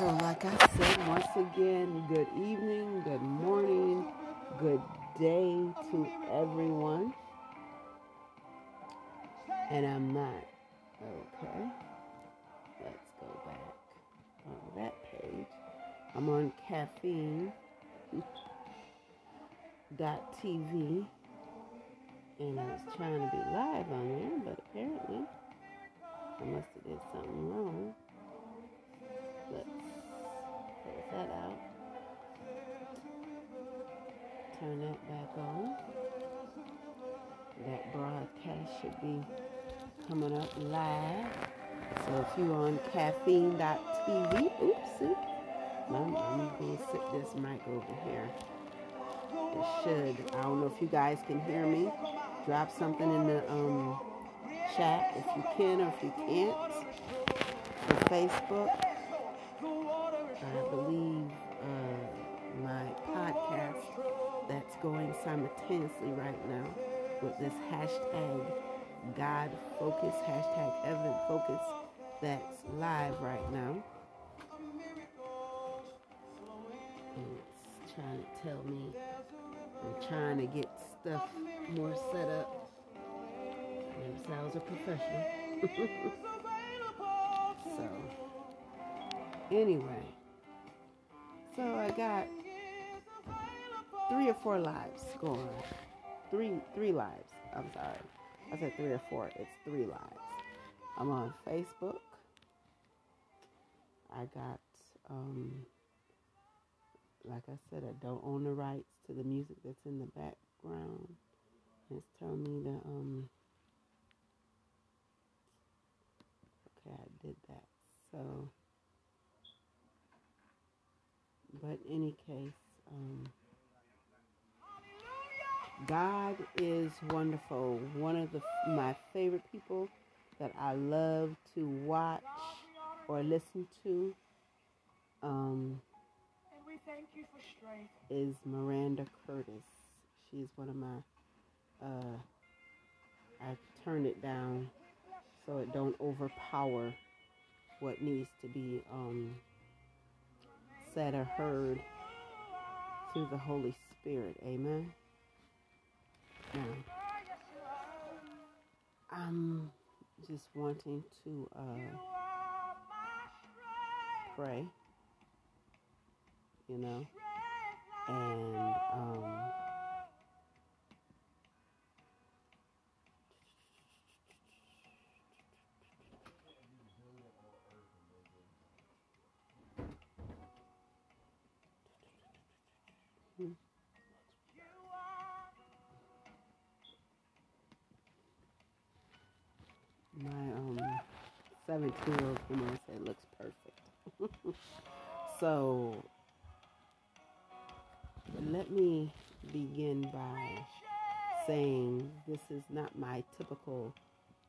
So, like I said, once again, good evening, good morning, good day to everyone. And I'm not. Okay. Let's go back on that page. I'm on caffeine dot TV and I was trying to be live on there, but apparently I must have did something wrong. Let's that out. Turn that back on. That broadcast should be coming up live. So if you're on caffeine.tv, oopsie, I'm going to sit this mic over here. It should. I don't know if you guys can hear me. Drop something in the um, chat if you can or if you can't. For Facebook, I simultaneously right now with this hashtag God Focus, hashtag Heaven Focus that's live right now. And it's trying to tell me I'm trying to get stuff more set up. Never sounds a professional. so, anyway, so I got three or four lives going. Three, three lives. I'm sorry. I said three or four. It's three lives. I'm on Facebook. I got, um, like I said, I don't own the rights to the music that's in the background. It's telling me to, um, okay, I did that. So, but in any case, um, God is wonderful. One of the my favorite people that I love to watch or listen to um, is Maranda Curtis. She's one of my. Uh, I turn it down so it don't overpower what needs to be um, said or heard through the Holy Spirit. Amen. I'm just wanting to uh, pray, you know, and um, 17 year old on said looks perfect. so let me begin by saying this is not my typical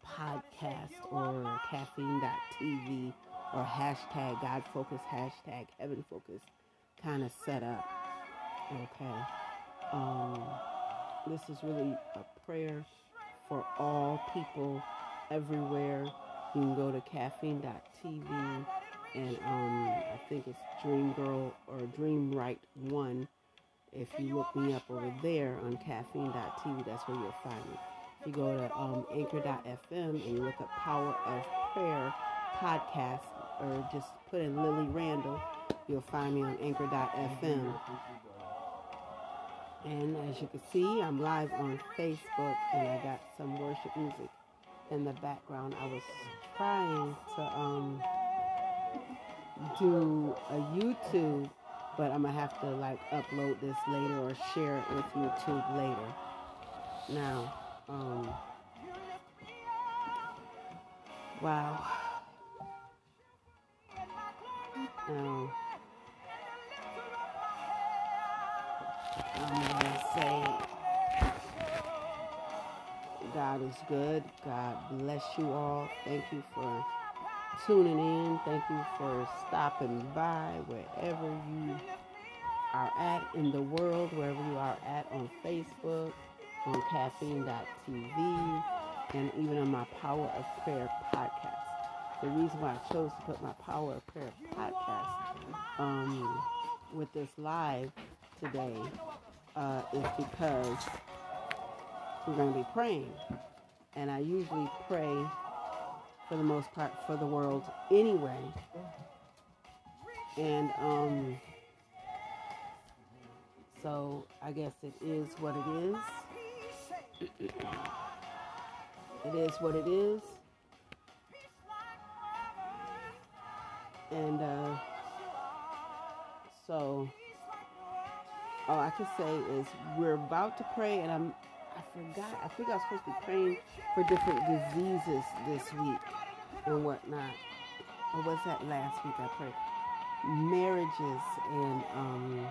podcast or caffeine.tv or hashtag God focus, hashtag heaven focus kind of setup. Okay. Um, this is really a prayer for all people everywhere. You can go to caffeine.tv and um, I think it's Dream Girl or Dream Right One. If you look me up over there on caffeine.tv, that's where you'll find me. If you go to um, anchor.fm and you look up Power of Prayer podcast or just put in Lily Randall, you'll find me on anchor.fm. And as you can see, I'm live on Facebook and I got some worship music in the background. I was trying to um, do a YouTube, but I'm gonna have to like upload this later or share it with YouTube later. Now, um, wow. Now, I'm gonna say God is good. God bless you all. Thank you for tuning in. Thank you for stopping by wherever you are at in the world, wherever you are at on Facebook, on caffeine.tv, and even on my Power of Prayer podcast. the reason why I chose to put my Power of Prayer podcast um, with this live today uh, is because we're going to be praying. And I usually pray, for the most part, for the world anyway. And um, so I guess it is what it is. it is what it is. And uh, so all I can say is we're about to pray, and I'm forgot. I think I was supposed to be praying for different diseases this week and whatnot. Or was that last week I prayed? Marriages and um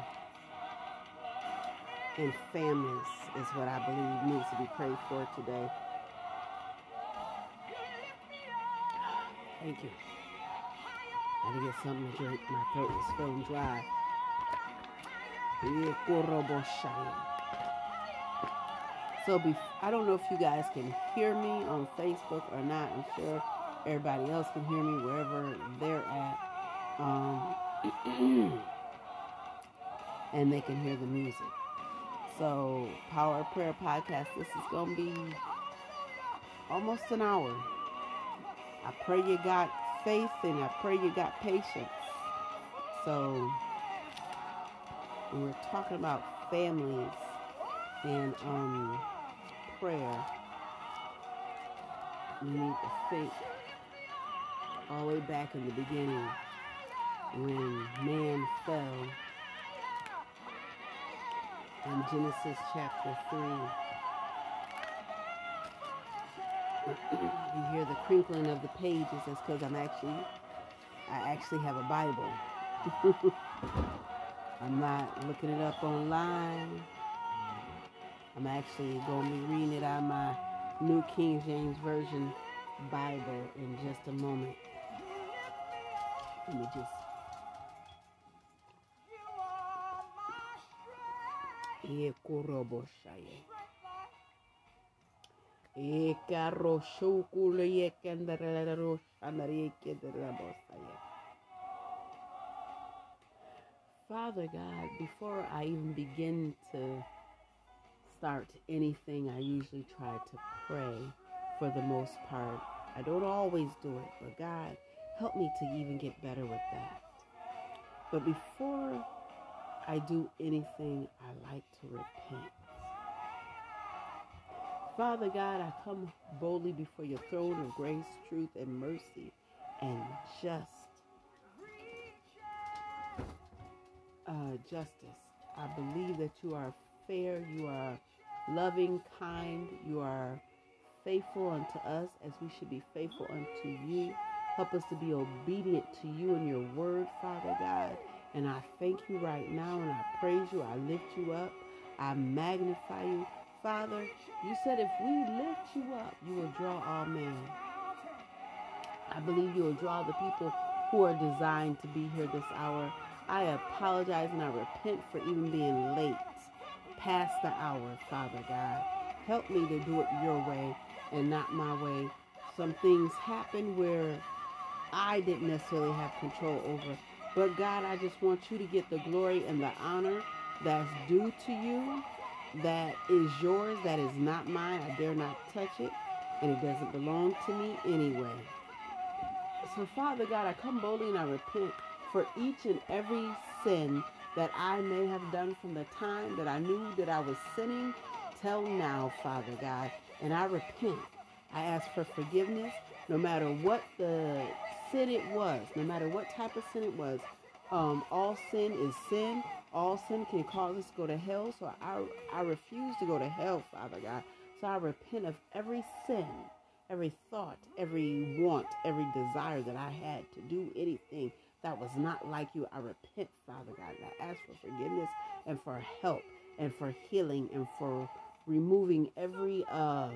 and families is what I believe needs to be prayed for today. Thank you. I had to get something to drink. My throat is feeling dry. So be, I don't know if you guys can hear me on Facebook or not. I'm sure everybody else can hear me wherever they're at. Um, and they can hear the music. So, Power Prayer Podcast, this is going to be almost an hour. I pray you got faith and I pray you got patience. So, we're talking about families and um, prayer, you need to think all the way back in the beginning when man fell in Genesis chapter 3. you hear the crinkling of the pages. That's because I'm actually, I actually have a Bible. I'm not looking it up online. I'm actually going to be reading it out my New King James Version Bible in just a moment. Let me just. Father God, before I even begin to start anything, I usually try to pray for the most part. I don't always do it, but God, help me to even get better with that. But before I do anything, I like to repent. Father God, I come boldly before your throne of grace, truth, and mercy, and just uh, justice. I believe that you are fair, you are loving, kind, you are faithful unto us as we should be faithful unto you. Help us to be obedient to you and your word, Father God. And I thank you right now and I praise you. I lift you up. I magnify you. Father, you said if we lift you up, you will draw all men. I believe you will draw the people who are designed to be here this hour. I apologize and I repent for even being late past the hour, Father God. Help me to do it your way and not my way. Some things happen where I didn't necessarily have control over. But God, I just want you to get the glory and the honor that's due to you, that is yours, that is not mine. I dare not touch it, and it doesn't belong to me anyway. So, Father God, I come boldly and I repent for each and every sin that I may have done from the time that I knew that I was sinning till now, Father God. And I repent. I ask for forgiveness no matter what the sin it was, no matter what type of sin it was. Um, all sin is sin. All sin can cause us to go to hell. So I, I refuse to go to hell, Father God. So I repent of every sin, every thought, every want, every desire that I had to do anything that was not like you. I repent, Father God, and I ask for forgiveness and for help and for healing and for removing every uh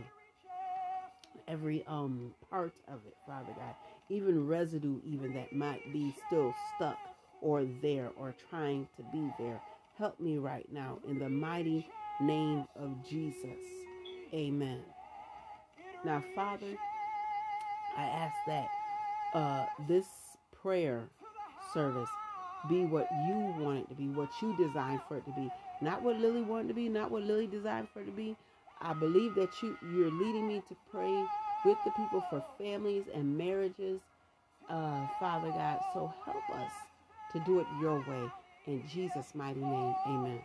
every um part of it, Father God. Even residue even that might be still stuck or there or trying to be there. Help me right now in the mighty name of Jesus. Amen. Now, Father, I ask that uh, this prayer service be what you want it to be, what you designed for it to be. Not what Lily wanted to be, not what Lily designed for it to be. I believe that you you're leading me to pray with the people for families and marriages, uh, Father God. So help us to do it your way. In Jesus' mighty name, amen.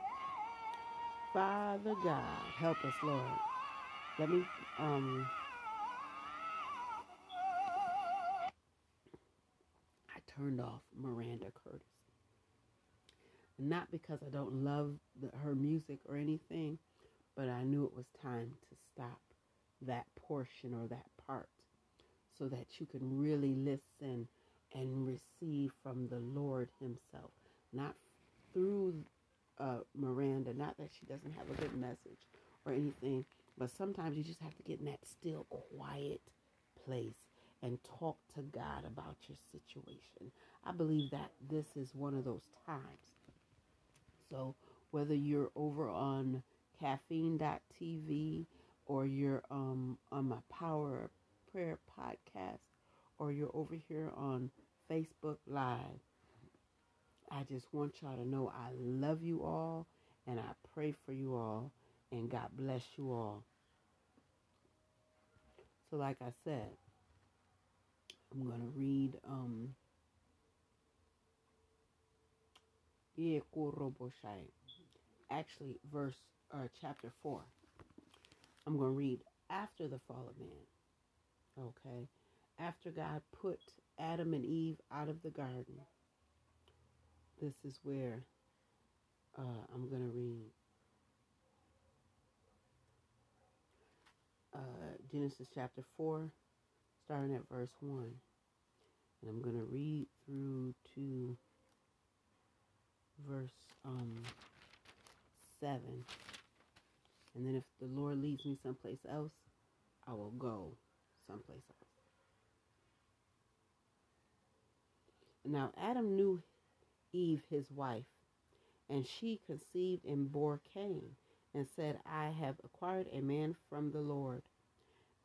Father God, help us, Lord. Let me um turned off Maranda Curtis. Not because I don't love the, her music or anything, but I knew it was time to stop that portion or that part so that you can really listen and receive from the Lord Himself, not through uh, Maranda. Not that she doesn't have a good message or anything, but sometimes you just have to get in that still, quiet place and talk to God about your situation. I believe that this is one of those times. So, whether you're over on caffeine.tv or you're um, on my Power Prayer podcast or you're over here on Facebook Live, I just want y'all to know I love you all and I pray for you all and God bless you all. So, like I said, I'm going to read um, actually verse uh, chapter 4. I'm going to read after the fall of man. Okay. After God put Adam and Eve out of the garden, this is where uh, I'm going to read uh, Genesis chapter 4, starting at verse 1. And I'm going to read through to verse um, 7. And then if the Lord leads me someplace else, I will go someplace else. Now Adam knew Eve, his wife, and she conceived and bore Cain, and said, I have acquired a man from the Lord.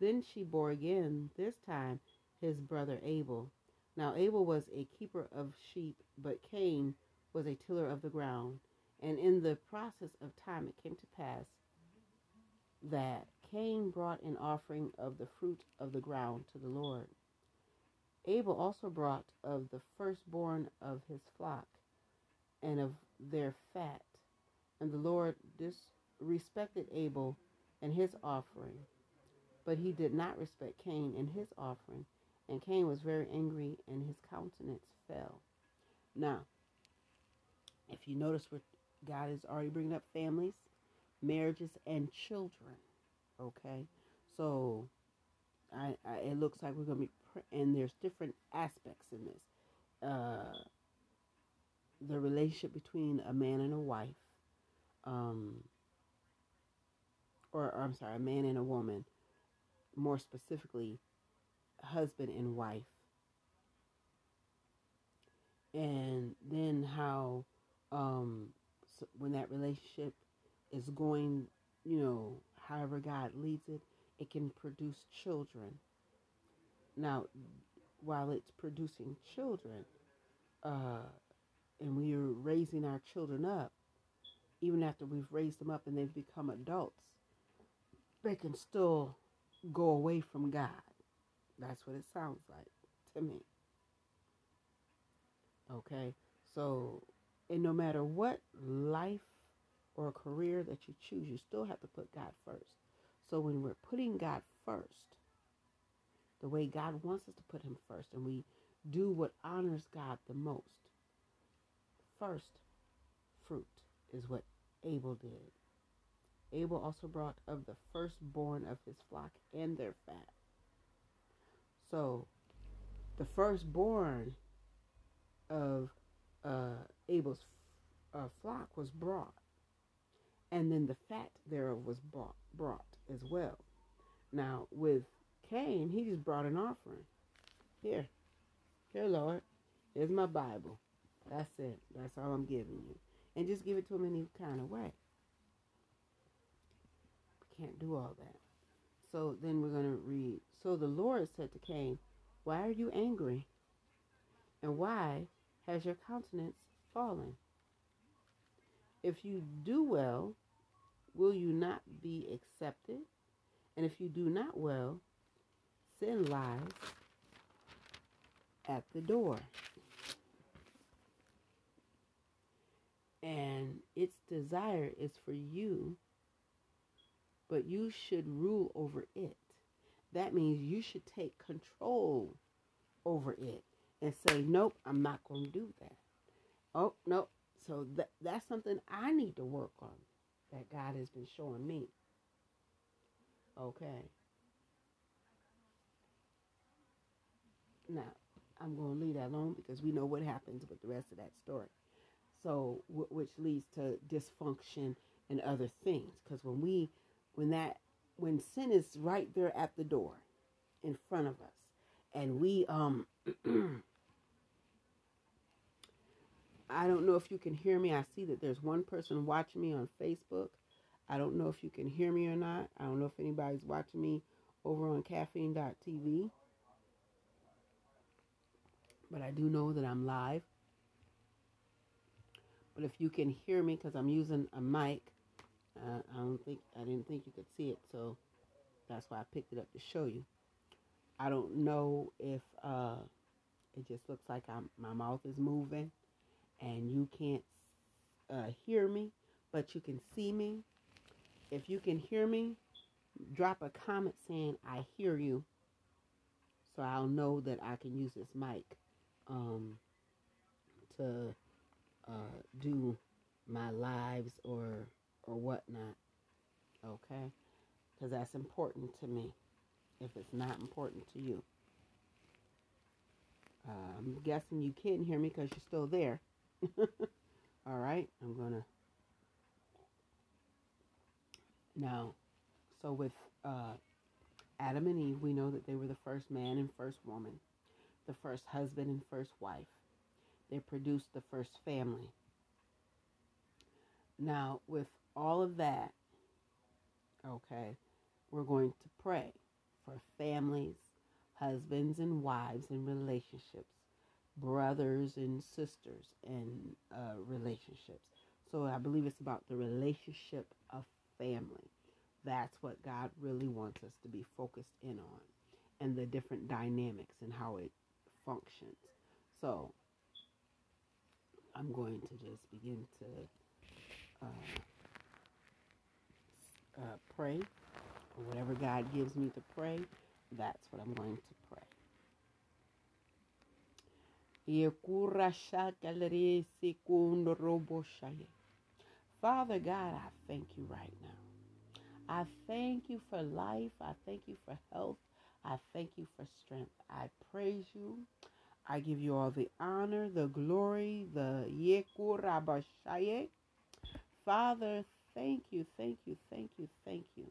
Then she bore again, this time his brother Abel. Now Abel was a keeper of sheep, but Cain was a tiller of the ground. And in the process of time it came to pass that Cain brought an offering of the fruit of the ground to the Lord. Abel also brought of the firstborn of his flock and of their fat. And the Lord disrespected Abel and his offering, but he did not respect Cain and his offering. And Cain was very angry, and his countenance fell. Now, if you notice what God is already bringing up families, marriages, and children. Okay, so I, I it looks like we're gonna be, and there's different aspects in this. Uh, the relationship between a man and a wife, um, or, or I'm sorry, a man and a woman, more specifically, husband and wife, and then how um, so when that relationship is going, you know, however God leads it, it can produce children. Now, while it's producing children, uh, and we are raising our children up, even after we've raised them up and they've become adults, they can still go away from God. That's what it sounds like to me. Okay, so and no matter what life or career that you choose, you still have to put God first. So when we're putting God first, the way God wants us to put Him first, and we do what honors God the most, first fruit is what Abel did. Abel also brought of the firstborn of his flock and their fat. So the firstborn of uh, Abel's uh, flock was brought, and then the fat thereof was brought, brought as well. Now with Cain, he just brought an offering. Here, here, Lord, here's my Bible. That's it. That's all I'm giving you, and just give it to him any kind of way. Can't do all that. So then we're going to read. So the Lord said to Cain, Why are you angry? And why has your countenance fallen? If you do well, will you not be accepted? And if you do not well, sin lies at the door. And its desire is for you, but you should rule over it. That means you should take control over it and say, nope, I'm not going to do that. Oh, nope. So that, that's something I need to work on that God has been showing me. Okay. Now, I'm going to leave that alone because we know what happens with the rest of that story. So, which leads to dysfunction and other things. Because when we, when that, when sin is right there at the door, in front of us, and we, um, I don't know if you can hear me. I see that there's one person watching me on Facebook. I don't know if you can hear me or not. I don't know if anybody's watching me over on caffeine.tv. But I do know that I'm live. But if you can hear me, because I'm using a mic, uh, I don't think I didn't think you could see it, so that's why I picked it up to show you. I don't know if uh, it just looks like I'm, my mouth is moving, and you can't uh, hear me, but you can see me. If you can hear me, drop a comment saying I hear you, so I'll know that I can use this mic um, to uh, do my lives or or whatnot. Okay, because that's important to me. If it's not important to you, uh, I'm guessing you can't hear me because you're still there. All right, I'm gonna now. So with uh, Adam and Eve, we know that they were the first man and first woman, the first husband and first wife. They produced the first family. Now, with all of that, okay, we're going to pray for families, husbands and wives and relationships, brothers and sisters and uh, relationships. So I believe it's about the relationship of family. That's what God really wants us to be focused in on and the different dynamics and how it functions. So I'm going to just begin to uh, uh, pray. Whatever God gives me to pray, that's what I'm going to pray. Father God, I thank you right now. I thank you for life. I thank you for health. I thank you for strength. I praise you. I give you all the honor, the glory, the yekurabashaye. Father, thank you, thank you, thank you, thank you.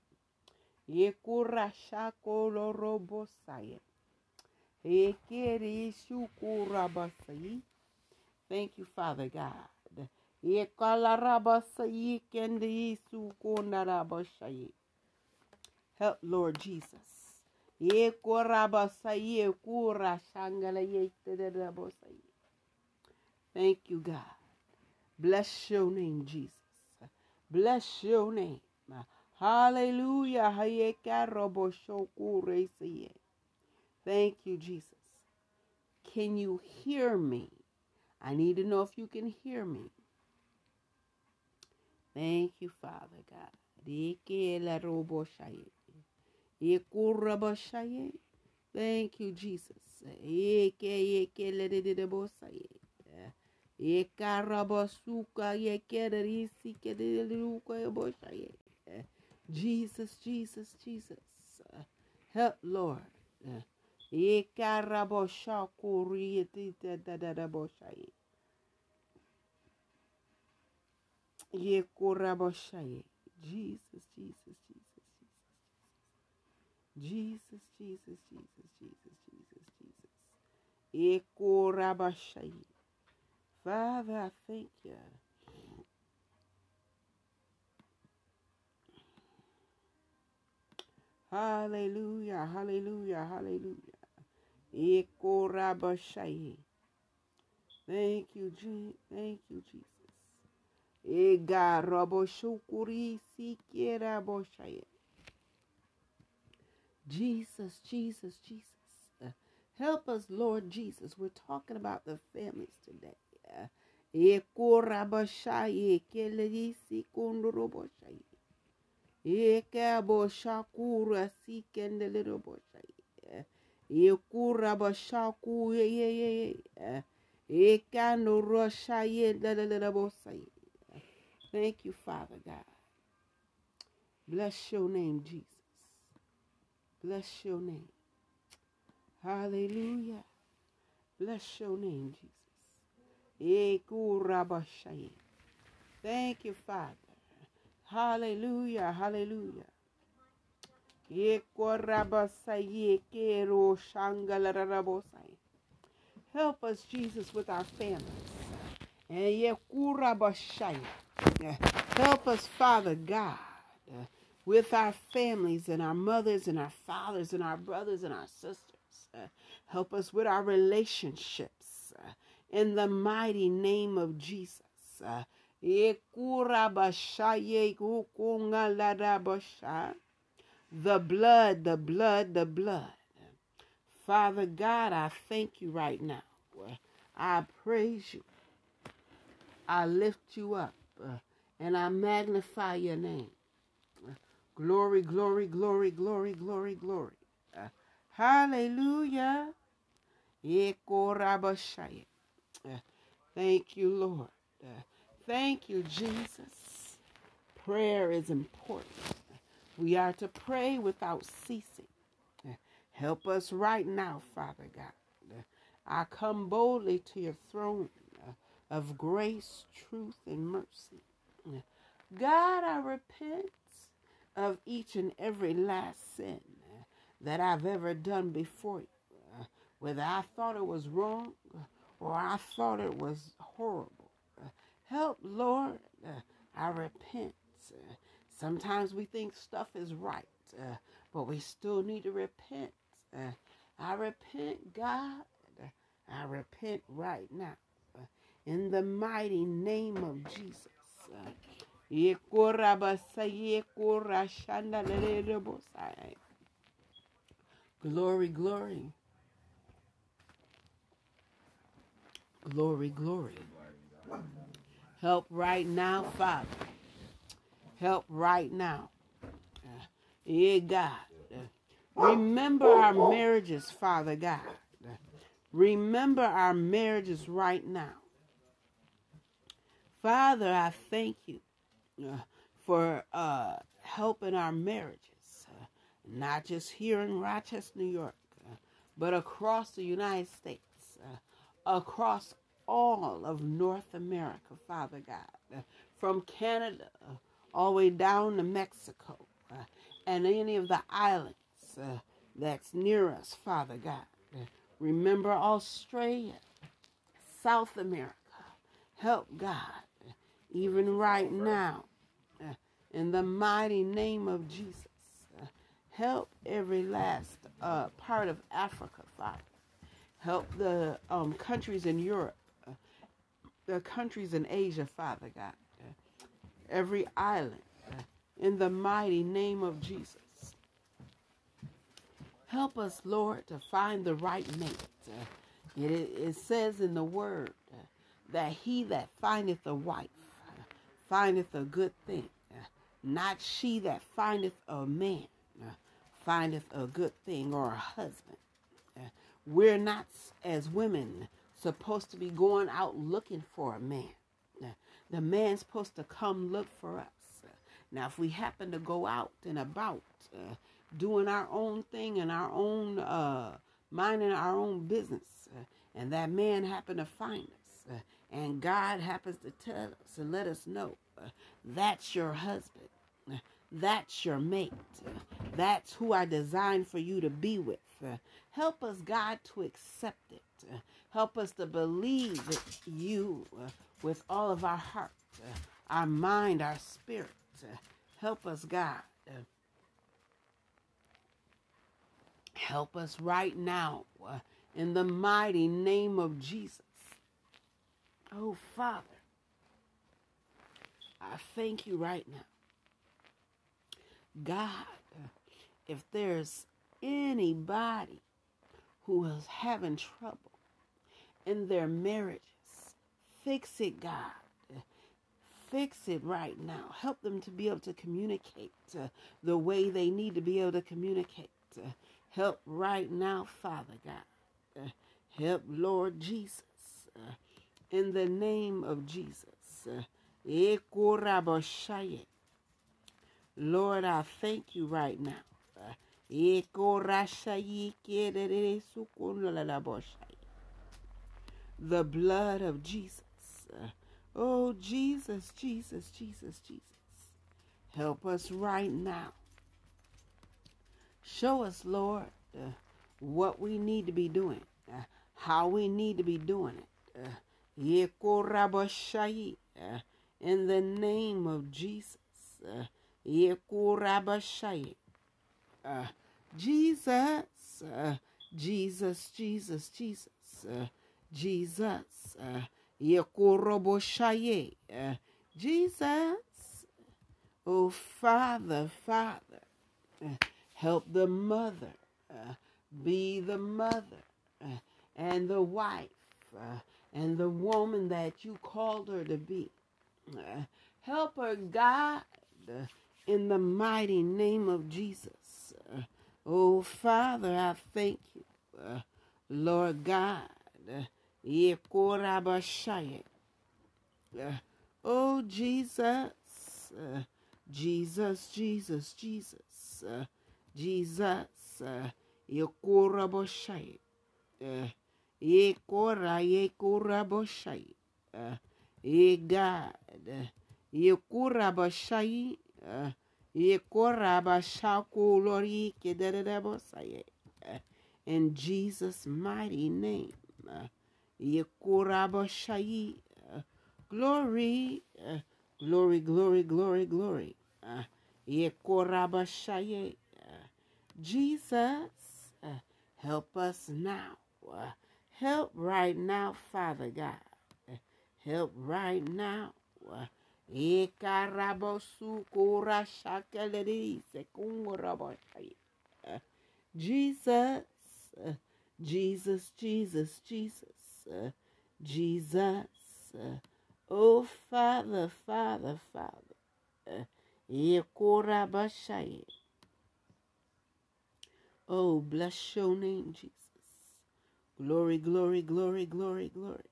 Yekurashakolorobosaye. Thank you, Father God. Help, Lord Jesus. Thank you, God. Bless your name, Jesus. Bless your name. Hallelujah. Thank you, Jesus. Can you hear me? I need to know if you can hear me. Thank you, Father God. Thank you, Jesus. Jesus, Jesus, Jesus. Help, Lord. Jesus, Jesus, Jesus. Jesus, Jesus, Jesus, Jesus, Jesus, Jesus. Ekorabashai. Father, I thank you. Hallelujah, hallelujah, hallelujah. Thank you, Je- thank you, Jesus. Jesus, Jesus, Jesus. Help us, Lord Jesus. We're talking about the families today. Uh, Eko rabashaye kelerisi kondoroboshaye. Eka boshakura sikendeliroboshaye. Eko rabashaku ye ye ye ye. Eka no roshaye lelelebosaye. Thank you, Father God. Bless your name, Jesus. Bless your name. Hallelujah. Bless your name, Jesus. Thank you, Father. Hallelujah. Hallelujah. Help us, Jesus, with our families. Eh, and yekurabashai. Eh, help us, Father God, uh, with our families and our mothers and our fathers and our brothers and our sisters. Help us with our relationships. In the mighty name of Jesus. Eh, Kukungalarabasha. The blood, the blood, the blood. Father God, I thank you right now. I praise you. I lift you up and I magnify your name. Glory, glory, glory, glory, glory, glory. Hallelujah. Eh, Ekorabashaya. Uh, thank you, Lord. Uh, thank you, Jesus. Prayer is important. We are to pray without ceasing. Uh, Help us right now, Father God. I come boldly to your throne of grace, truth, and mercy. God, I repent of each and every last sin that I've ever done before you, whether I thought it was wrong or I thought it was horrible. Help, Lord, uh, I repent. Uh, sometimes we think stuff is right, but we still need to repent. I repent, God. I repent right now. In the mighty name of Jesus. Glory, glory. Glory, glory. Help right now, Father. Help right now. Uh, yeah, God. Uh, remember our marriages, Father God. Uh, remember our marriages right now. Father, I thank you uh, for uh, helping our marriages, uh, not just here in Rochester, New York, but across the United States, across all of North America, Father God, uh, from Canada all the way down to Mexico uh, and any of the islands uh, that's near us, Father God. Remember Australia, South America. Help God, even right now, in the mighty name of Jesus. Help every last uh, part of Africa, Father. Help the um, countries in Europe, uh, the countries in Asia, Father God. Uh, every island, uh, in the mighty name of Jesus. Help us, Lord, to find the right mate. Uh, it, it says in the word uh, that he that findeth a wife uh, findeth a good thing, not she that findeth a man findeth a good thing or a husband. We're not, as women, supposed to be going out looking for a man. The man's supposed to come look for us. Now, if we happen to go out and about uh, doing our own thing and our own, uh, minding our own business, uh, and that man happened to find us, uh, and God happens to tell us and let us know uh, that's your husband, uh, that's your mate, that's who I designed for you to be with. Help us, God, to accept it. Help us to believe you with all of our heart, our mind, our spirit. Help us, God. Help us right now in the mighty name of Jesus. Oh, Father, I thank you right now. God, if there's anybody who is having trouble in their marriages, fix it, God. Fix it right now. Help them to be able to communicate uh, the way they need to be able to communicate. Uh, help right now, Father God. Uh, help, Lord Jesus. In the name of Jesus. Uh, Lord, I thank you right now. The blood of Jesus. Oh, Jesus, Jesus, Jesus, Jesus. Help us right now. Show us, Lord, uh, what we need to be doing, uh, how we need to be doing it. Uh, in the name of Jesus. Uh, uh, Jesus, uh, Jesus, Jesus, Jesus, uh, Jesus, uh, Jesus, oh Father, Father, help the mother, be the mother, and the wife, and the woman that you called her to be. Help her, God, in the mighty name of Jesus. Uh, oh, Father, I thank you, uh, Lord God. Uh, oh, Jesus, Jesus, Jesus, Jesus, Jesus, Yekora Boshai. Yekora, Yekora Boshai. Ye God. Yekura Boshai. In Jesus' mighty name. Glory, glory, glory, glory, glory. Jesus, help us now. Help right now, Father God. Help right now. Jesus, Jesus, Jesus, Jesus, Jesus. Oh, Father, Father, Father. Oh, bless your name, Jesus. Glory, glory, glory, glory, glory.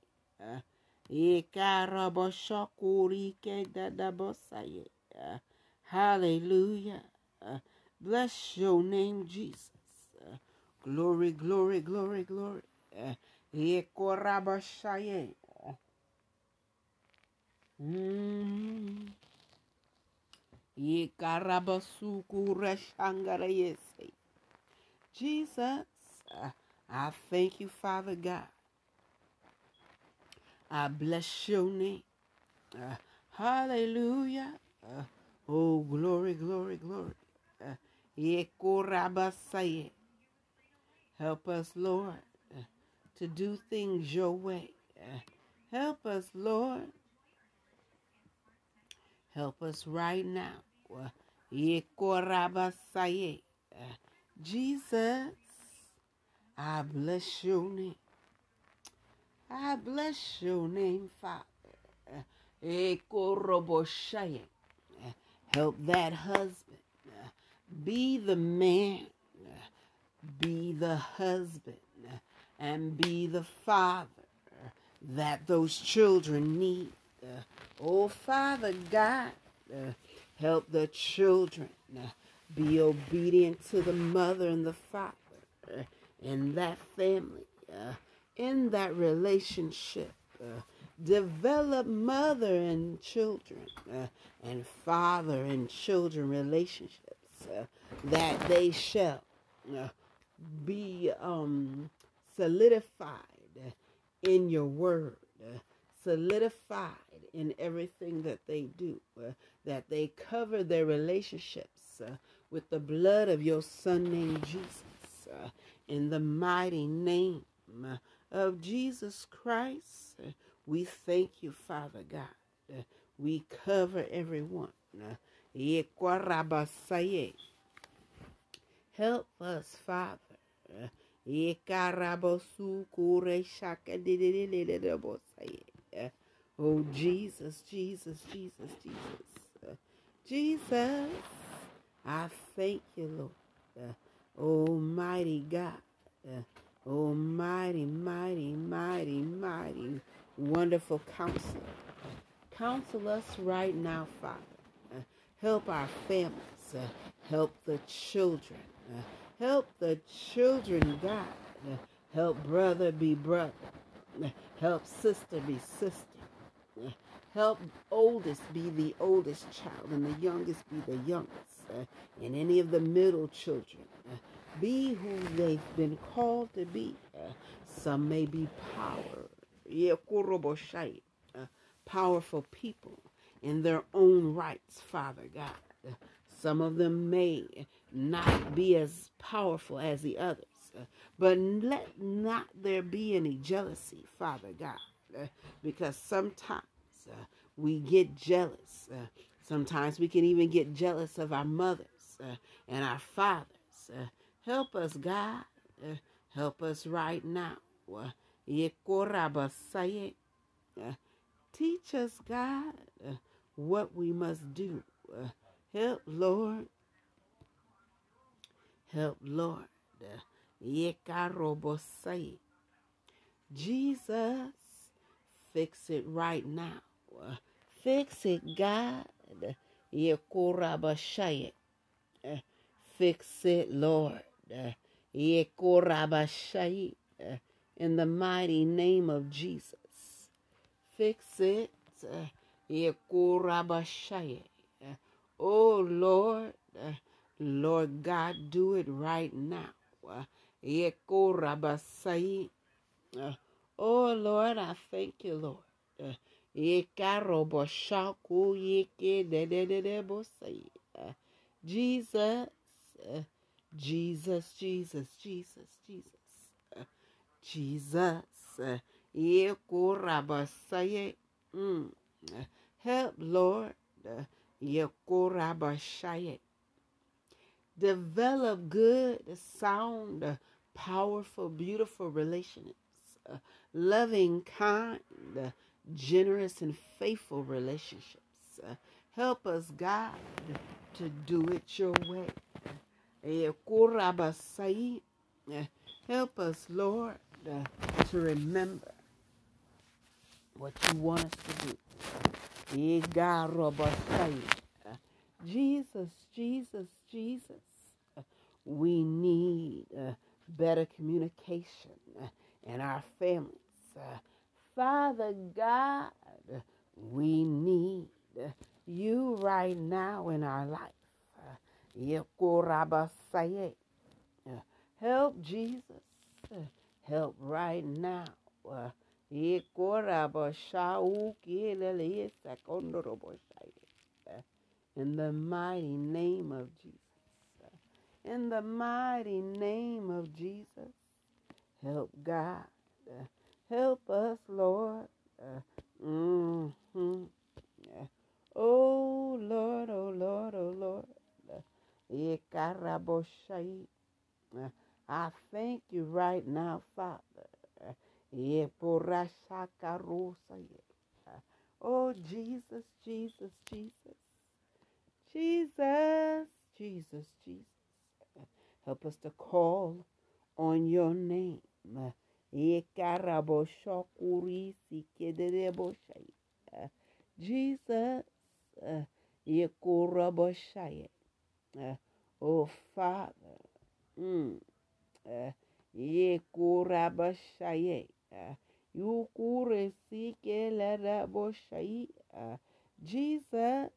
Hallelujah. Bless your name, Jesus. Glory, glory, glory, glory. Mm. Jesus, I thank you, Father God. I bless your name. Uh, hallelujah. Uh, oh, glory, glory, glory. Uh, help us, Lord, uh, to do things your way. Uh, help us, Lord. Help us right now. Uh, Jesus, I bless your name. I bless your name, Father. Eh, help that husband. Eh, be the man. Eh, be the husband. And be the father that those children need. Oh, Father God, help the children be obedient to the mother and the father in that family in that relationship. Uh, develop mother and children uh, and father and children relationships uh, that they shall uh, be um, solidified in your word, uh, solidified in everything that they do, uh, that they cover their relationships with the blood of your son named Jesus in the mighty name of Jesus Christ, We thank you, Father God. We cover everyone. Help us, Father. Oh, Jesus, Jesus, Jesus, Jesus. Jesus, I thank you, Lord. Oh, Almighty God. Almighty, mighty, mighty, mighty, mighty, wonderful counselor. Counsel us right now, Father. help our families. help the children. help the children, God. help brother be brother. help sister be sister. Help oldest be the oldest child and the youngest be the youngest. And any of the middle children be who they've been called to be. Uh, some may be power, uh, powerful people in their own rights, Father God. Uh, some of them may not be as powerful as the others. Uh, but let not there be any jealousy, Father God, uh, because sometimes uh, we get jealous. Sometimes we can even get jealous of our mothers and our fathers. Help us, God. Help us right now. Teach us, God, what we must do. help, Lord. Help, Lord. Jesus, fix it right now. Fix it, God. Fix it, Lord. Eh, Yekorabashaya. Eh, in the mighty name of Jesus. Fix it. Eh, Yekorabashaya. Oh, Lord. Lord God, do it right now. Yekorabashaya. Oh, Lord, I thank you, Lord. Jesus, Jesus, Jesus, Jesus, Jesus, Jesus. Mm. Help, Lord. Develop good, sound, powerful, beautiful relationships. Loving, kind, generous and faithful relationships. Uh, help us, God, to do it your way. Uh, help us, Lord, uh, to remember what you want us to do. Eh, uh, Jesus, Jesus, Jesus. Uh, we need uh, better communication in our families. Father God, we need you right now in our life. Uh, help Jesus. Uh, help right now. Uh, in the mighty name of Jesus. In the mighty name of Jesus. Help God. Help us, Lord. Uh, mm-hmm. Oh, Lord, oh, Lord, oh, Lord. Uh, I thank you right now, Father. Uh, oh, Jesus, Jesus, Jesus. Jesus, Jesus, Jesus. Help us to call on your name. Jesus, uh, oh Father, mm, uh, Yekurabashaye, Yukure Sikelaraboshaye, Jesus,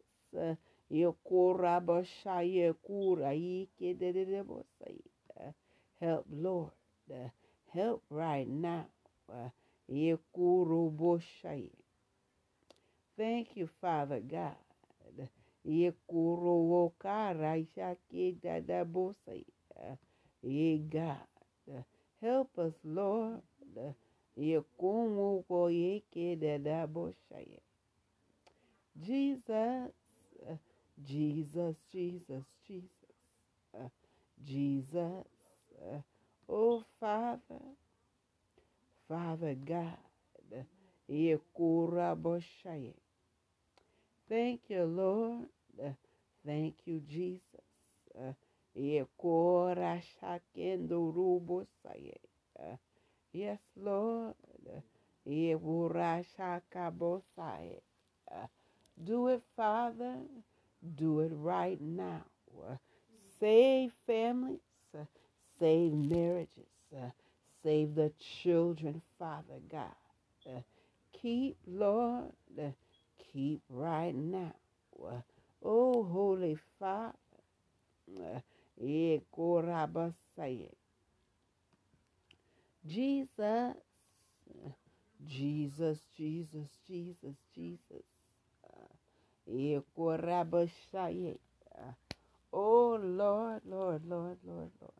Yikedebosai, help Lord. help right now. Thank you, Father God. God, help us, Lord. Jesus, Jesus, Jesus, Jesus, Jesus. Oh, Father, Father God. Thank you, Lord. Uh, thank you, Jesus. Uh, uh, yes, Lord. Do it, Father. Do it right now. Save families. Save marriages. Save the children, Father God. Keep, Lord. Keep right now. Oh, Holy Father. Jesus, Jesus, Jesus, Jesus, Jesus. Oh Lord, Lord, Lord, Lord, Lord.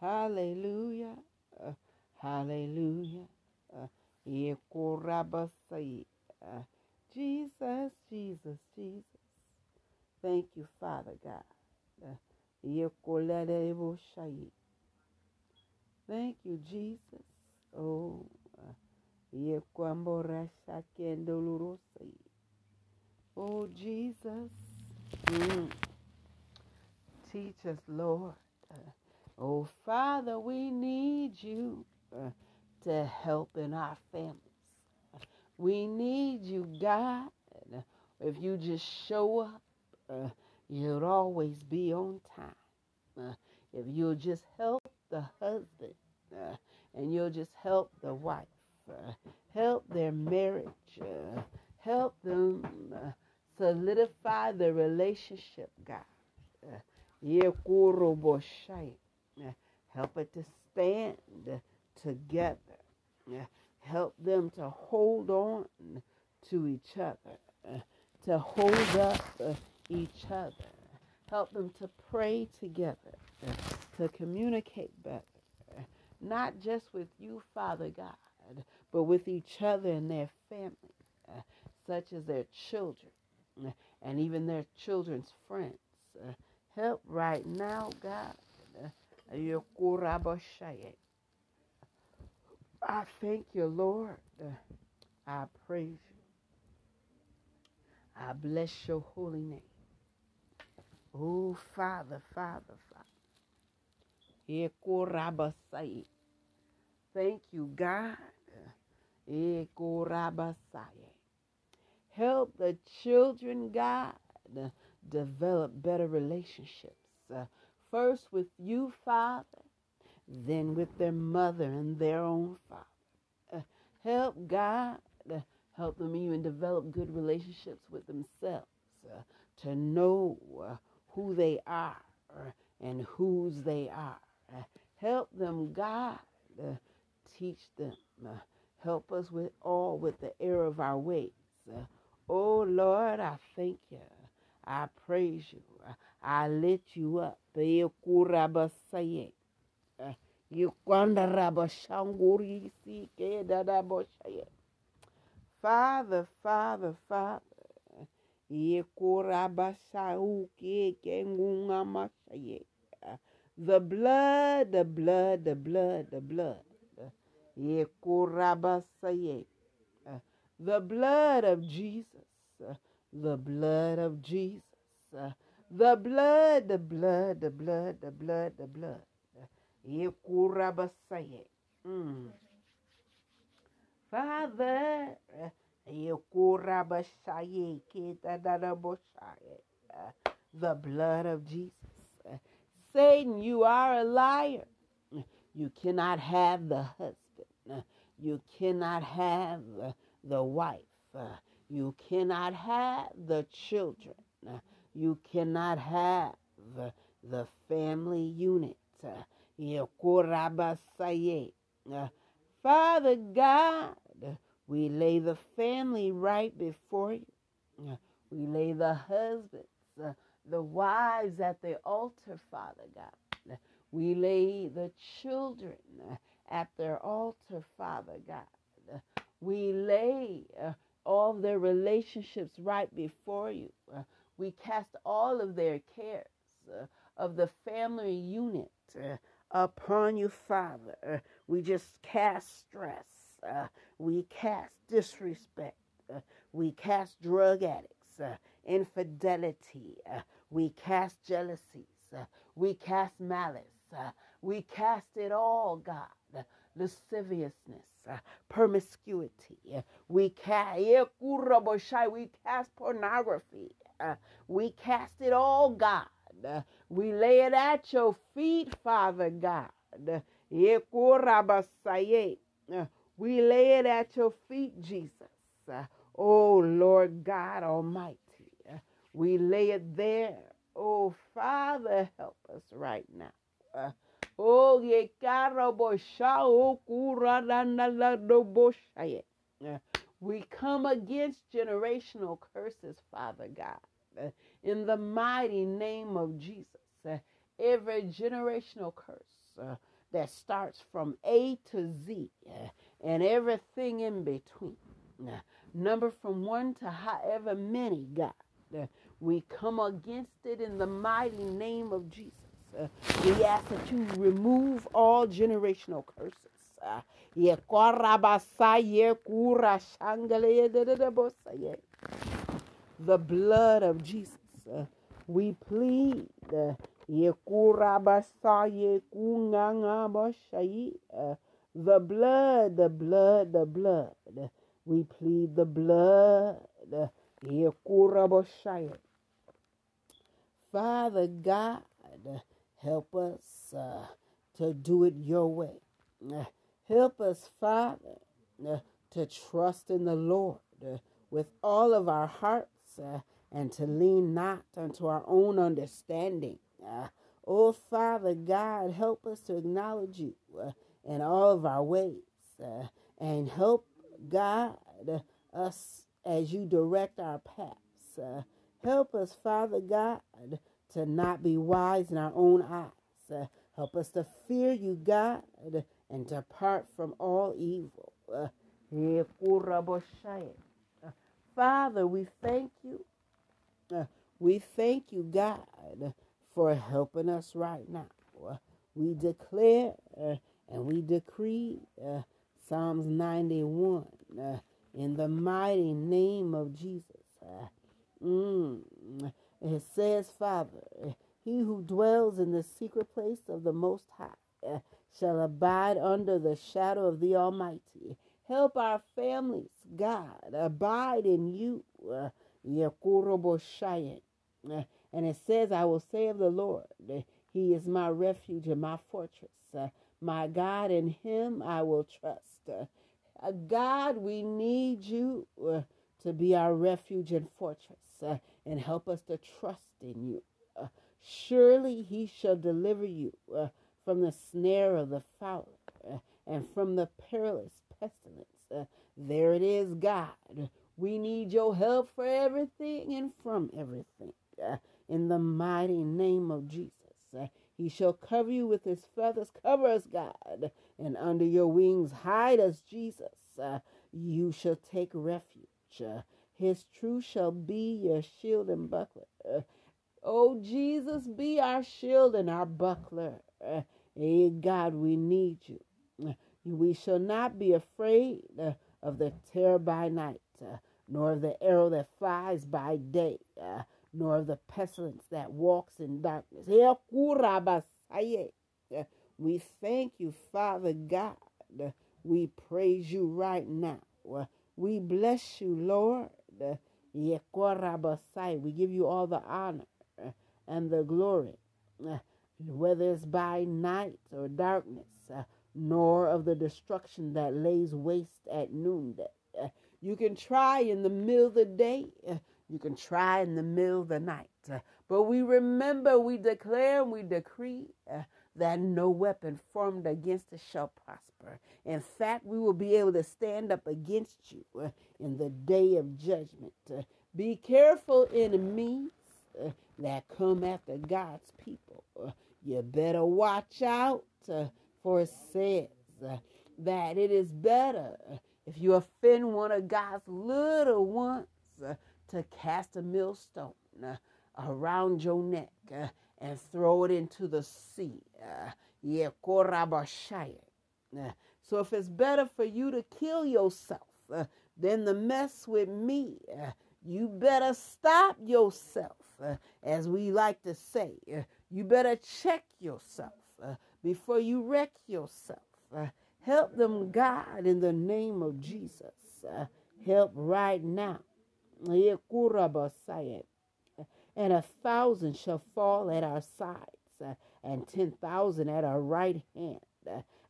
Hallelujah. Hallelujah. Jesus, Jesus, Jesus. Thank you, Father God. Thank you, Jesus. Oh, oh Jesus. Mm. Teach us, Lord. Oh, Father, we need you uh, to help in our families. We need you, God. If you just show up, uh, you'll always be on time. Uh, if you'll just help the husband uh, and you'll just help the wife, uh, help their marriage, uh, help them uh, solidify the relationship, God. Help it to stand together. Help them to hold on to each other, to hold up uh, each other. Help them to pray together, to communicate better, not just with you, Father God, but with each other and their family, such as their children and even their children's friends. Help right now, God. I thank you, Lord. I praise you. I bless your holy name. Oh, Father, Father, Father. Thank you, God. Help the children, God, develop better relationships. First with you, Father, then with their mother and their own father. Uh, help God, uh, help them even develop good relationships with themselves, uh, to know uh, who they are uh, and whose they are. Uh, help them, God, teach them. help us with all with the error of our ways. oh Lord, I thank you. I praise you. I lift you up. Father, Father, Father. The blood, the blood, the blood, the blood. The blood of Jesus. The blood of Jesus. The blood, the blood, the blood, the blood, the blood. Mm. Father, the blood of Jesus. Satan, you are a liar. You cannot have the husband. You cannot have the wife. You cannot have the children. You cannot have the family unit. Father God, we lay the family right before you. We lay the husbands the wives at the altar, Father God. We lay the children at their altar, Father God. We lay uh, all their relationships right before you. Uh, we cast all of their cares uh, of the family unit uh, upon you, Father. we just cast stress. Uh, we cast disrespect. Uh, we cast drug addicts, uh, infidelity. Uh, we cast jealousies. Uh, we cast malice. Uh, we cast it all, God. Lasciviousness, promiscuity. we cast, eh, we cast pornography. we cast it all, God. We lay it at your feet, Father God. We lay it at your feet, Jesus. Oh, Lord God Almighty. We lay it there. Oh, Father, help us right now. Oh, ye we come against generational curses, Father God in the mighty name of Jesus. Uh, every generational curse uh, that starts from A to Z uh, and everything in between. Number from one to however many, God. We come against it in the mighty name of Jesus. We ask that you remove all generational curses. the blood of Jesus we plead the blood, the blood, the blood. We plead the blood. Father God, help us uh, to do it your way. Help us, Father, uh, to trust in the Lord uh, with all of our hearts and to lean not unto our own understanding. Uh, oh, Father God, help us to acknowledge you uh, in all of our ways uh, and help God us as you direct our paths. Uh, help us, Father God, to not be wise in our own eyes. Uh, help us to fear you, God, and to part from all evil. Uh, Father, we thank you uh, we thank you, God, for helping us right now. We declare and we decree Psalms 91 uh, in the mighty name of Jesus. Mm, it says, Father, he who dwells in the secret place of the Most High shall abide under the shadow of the Almighty. Help our families, God, abide in you. And it says, I will say of the Lord, He is my refuge and my fortress. My God, in Him I will trust. God, we need you to be our refuge and fortress and help us to trust in you. Surely He shall deliver you from the snare of the fowler and from the perilous pestilence. there it is, God. We need your help for everything and from everything. Uh, in the mighty name of Jesus. Uh, he shall cover you with his feathers. Cover us, God. And under your wings, hide us, Jesus. Uh, you shall take refuge. Uh, his truth shall be your shield and buckler. Uh, oh, Jesus, be our shield and our buckler. Uh, hey, God, we need you. we shall not be afraid of the terror by night, nor of the arrow that flies by day, uh, nor of the pestilence that walks in darkness. Uh, we thank you, Father God. Uh, we praise you right now. Uh, we bless you, Lord. We give you all the honor and the glory, whether it's by night or darkness, nor of the destruction that lays waste at noonday. You can try in the middle of the day. Uh, you can try in the middle of the night. Uh, but we remember, we declare, and we decree uh, that no weapon formed against us shall prosper. In fact, we will be able to stand up against you in the day of judgment. Be careful, enemies. that come after God's people. You better watch out, for it says that it is better if you offend one of God's little ones uh, to cast a millstone uh, around your neck and throw it into the sea. Yeah, so if it's better for you to kill yourself uh, than to mess with me, uh, you better stop yourself. Uh, as we like to say, uh, you better check yourself uh, before you wreck yourself. Uh, help them, God, in the name of Jesus. help right now. And a thousand shall fall at our sides, and ten thousand at our right hand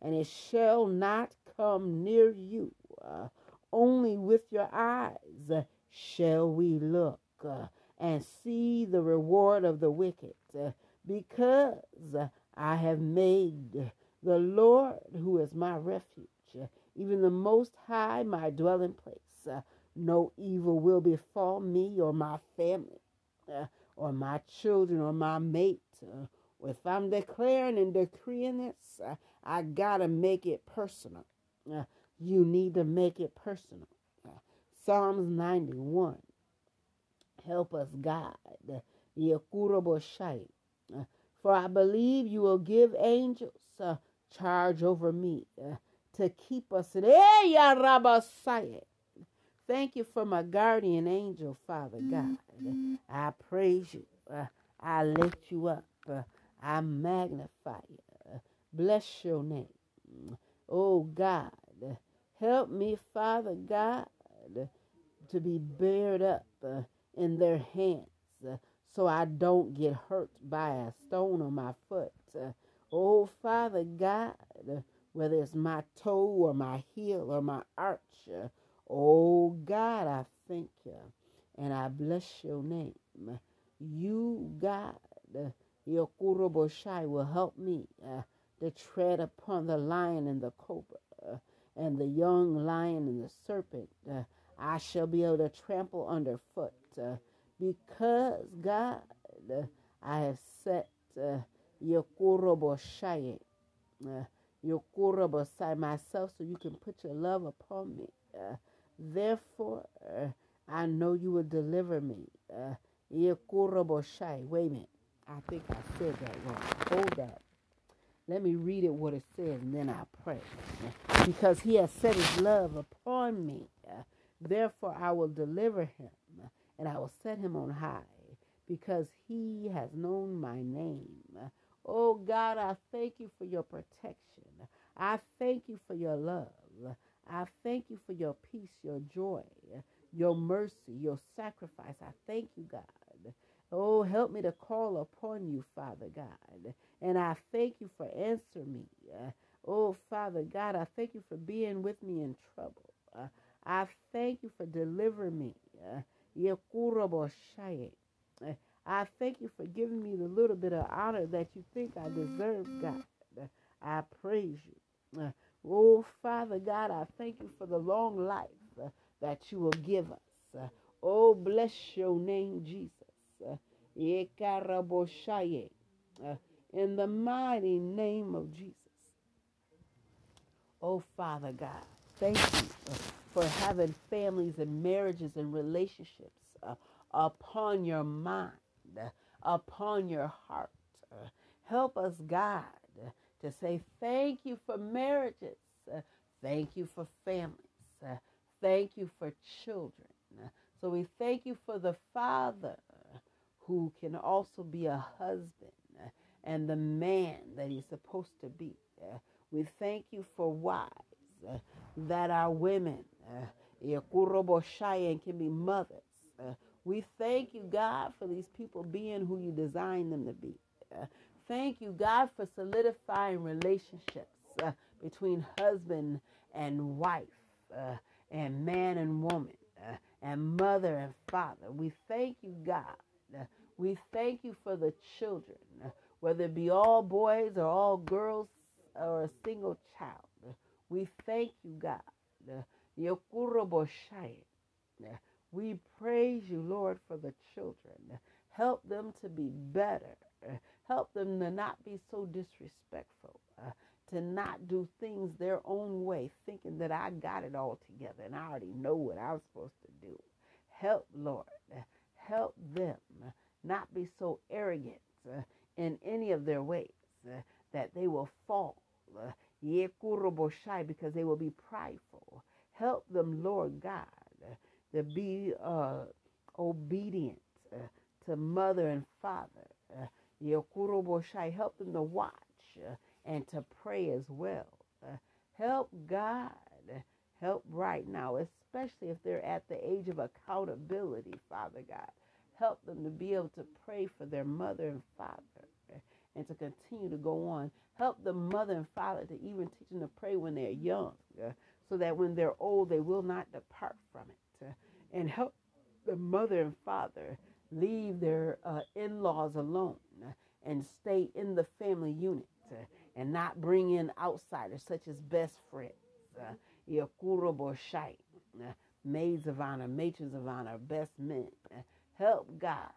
and it shall not come near you. Uh, only with your eyes uh, shall we look uh, and see the reward of the wicked, uh, because uh, I have made the Lord, who is my refuge, uh, even the Most High, my dwelling place. no evil will befall me or my family, or my children, or my mate. if I'm declaring and decreeing this, I gotta make it personal. Uh, you need to make it personal. Uh, Psalms 91. Help us, God. Uh, for I believe you will give angels uh, charge over me uh, to keep us in. Thank you for my guardian angel, Father God. Mm-hmm. I praise you. Uh, I lift you up. Uh, I magnify you. Bless your name. Oh God, help me, Father God, to be bared up in their hands so I don't get hurt by a stone on my foot. Uh, oh Father God, whether it's my toe or my heel or my arch, oh God, I thank you and I bless your name. You, God, your Kuroboshai will help me. Uh, to tread upon the lion and the cobra uh, and the young lion and the serpent. Uh, I shall be able to trample underfoot uh, because God, uh, I have set uh, Yokuroboshai, uh, Yokurobosai myself so you can put your love upon me. Uh, therefore, uh, I know you will deliver me. Uh, Yokuroboshai. Wait a minute. I think I said that wrong. Hold that. Let me read it what it says, and then I'll pray. Because he has set his love upon me. Therefore, I will deliver him, and I will set him on high, because he has known my name. Oh God, I thank you for your protection. I thank you for your love. I thank you for your peace, your joy, your mercy, your sacrifice. I thank you, God. Oh, help me to call upon you, Father God. And I thank you for answering me. Oh, Father God, I thank you for being with me in trouble. I thank you for delivering me. Uh, uh, I thank you for giving me the little bit of honor that you think I deserve, God. Uh, I praise you. Uh, oh, Father God, I thank you for the long life that you will give us. oh, bless your name, Jesus. Uh, in the mighty name of Jesus. Oh, Father God, thank you for having families and marriages and relationships uh, upon your mind, uh, upon your heart. Help us, God, to say thank you for marriages, thank you for families, thank you for children. So we thank you for the Father who can also be a husband and the man that he's supposed to be. We thank you for wives that are women, and can be mothers. Uh, we thank you, God, for these people being who you designed them to be. Uh, thank you, God, for solidifying relationships uh, between husband and wife, uh, and man and woman, and mother and father. We thank you, God. we thank you for the children whether it be all boys or all girls or a single child. We thank you, God. We praise you, Lord, for the children. Help them to be better. Help them to not be so disrespectful, uh, to not do things their own way, thinking that I got it all together and I already know what I'm supposed to do. Help, Lord. Help them not be so arrogant uh, in any of their ways uh, that they will fall. Uh, because they will be prideful. Help them, Lord God, to be uh, obedient uh, to mother and father. Help them to watch and to pray as well. Help God. Help right now, especially if they're at the age of accountability, Father God. Help them to be able to pray for their mother and father and to continue to go on. Help the mother and father to even teach them to pray when they're young uh, so that when they're old, they will not depart from it. And help the mother and father leave their uh, in laws alone and stay in the family unit and not bring in outsiders such as best friends. Uh, maids of honor, matrons of honor, best men. Help God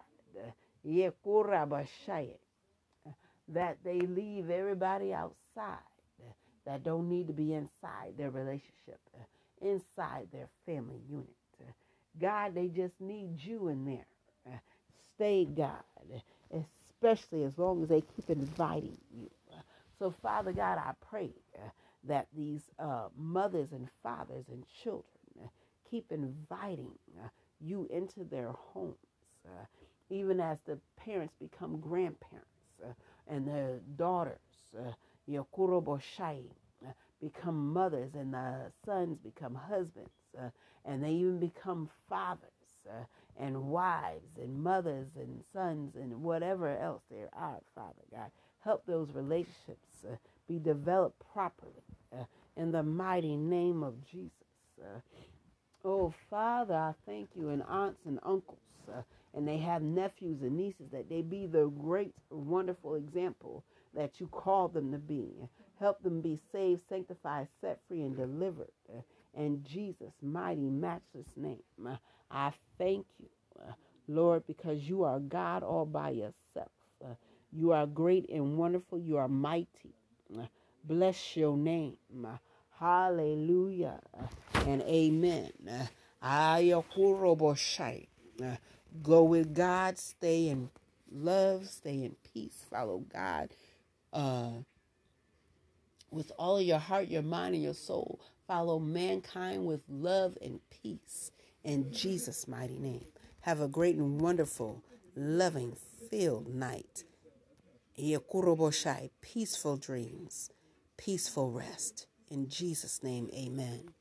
that they leave everybody outside that don't need to be inside their relationship, inside their family unit. God, they just need you in there. Stay, God, especially as long as they keep inviting you. So, Father God, I pray that these uh, mothers and fathers and children keep inviting you into their homes, even as the parents become grandparents and their daughters, uh, Yokuroboshai, uh, become mothers, and the sons become husbands, uh, and they even become fathers uh, and wives and mothers and sons and whatever else there are, Father God. Help those relationships uh, be developed properly uh, in the mighty name of Jesus. oh, Father, I thank you, and aunts and uncles and they have nephews and nieces, that they be the great, wonderful example that you call them to be. Help them be saved, sanctified, set free, and delivered. In Jesus' mighty, matchless name, uh, I thank you, uh, Lord, because you are God all by yourself. Uh, you are great and wonderful. You are mighty. Bless your name. Hallelujah and amen. Ayakuroboshai. Go with God, stay in love, stay in peace, follow God uh, with all your heart, your mind, and your soul. Follow mankind with love and peace in Jesus' mighty name. Have a great and wonderful, loving, filled night. Peaceful dreams, peaceful rest. In Jesus' name, amen.